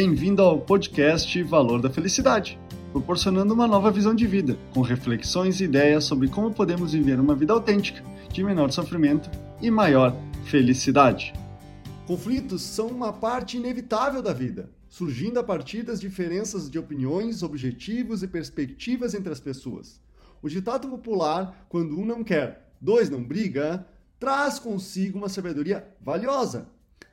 Bem-vindo ao podcast Valor da Felicidade, proporcionando uma nova visão de vida, com reflexões e ideias sobre como podemos viver uma vida autêntica, de menor sofrimento e maior felicidade. Conflitos são uma parte inevitável da vida, surgindo a partir das diferenças de opiniões, objetivos e perspectivas entre as pessoas. O ditado popular, quando um não quer, dois não briga, traz consigo uma sabedoria valiosa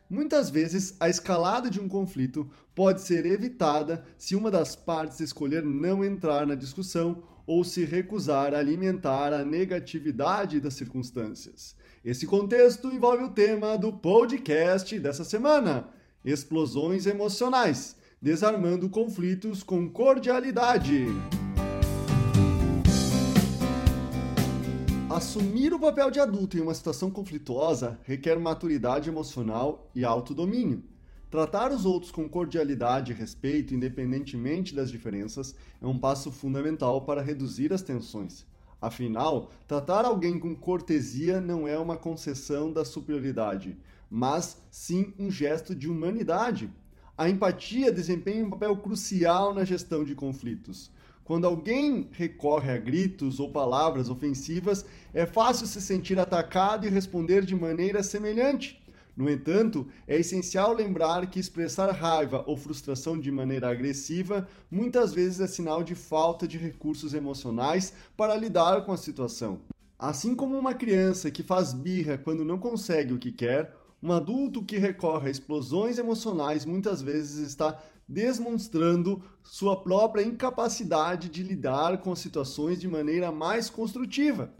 Muitas vezes, a escalada de um conflito pode ser evitada se uma das partes escolher não entrar na discussão ou se recusar a alimentar a negatividade das circunstâncias. Esse contexto envolve o tema do podcast dessa semana: explosões emocionais, desarmando conflitos com cordialidade. Assumir o papel de adulto em uma situação conflituosa requer maturidade emocional e autodomínio. Tratar os outros com cordialidade e respeito, independentemente das diferenças, é um passo fundamental para reduzir as tensões. Afinal, tratar alguém com cortesia não é uma concessão da superioridade, mas sim um gesto de humanidade. A empatia desempenha um papel crucial na gestão de conflitos. Quando alguém recorre a gritos ou palavras ofensivas, é fácil se sentir atacado e responder de maneira semelhante. No entanto, é essencial lembrar que expressar raiva ou frustração de maneira agressiva muitas vezes é sinal de falta de recursos emocionais para lidar com a situação. Assim como uma criança que faz birra quando não consegue o que quer, um adulto que recorre a explosões emocionais muitas vezes está demonstrando sua própria incapacidade de lidar com situações de maneira mais construtiva.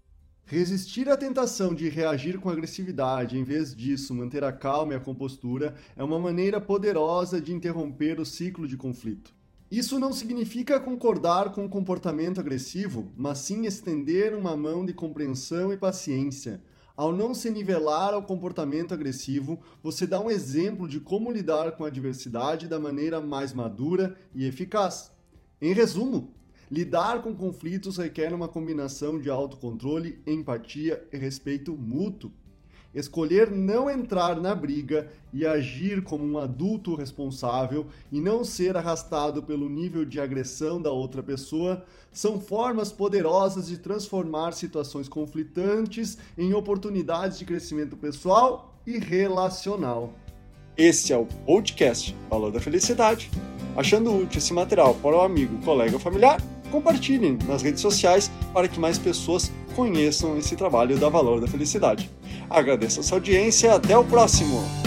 Resistir à tentação de reagir com agressividade, em vez disso manter a calma e a compostura, é uma maneira poderosa de interromper o ciclo de conflito. Isso não significa concordar com o comportamento agressivo, mas sim estender uma mão de compreensão e paciência, ao não se nivelar ao comportamento agressivo, você dá um exemplo de como lidar com a adversidade da maneira mais madura e eficaz. Em resumo, lidar com conflitos requer uma combinação de autocontrole, empatia e respeito mútuo. Escolher não entrar na briga e agir como um adulto responsável e não ser arrastado pelo nível de agressão da outra pessoa são formas poderosas de transformar situações conflitantes em oportunidades de crescimento pessoal e relacional. Esse é o podcast Valor da Felicidade. Achando útil esse material para o amigo, colega ou familiar, compartilhem nas redes sociais para que mais pessoas conheçam esse trabalho da Valor da Felicidade. Agradeço a sua audiência até o próximo!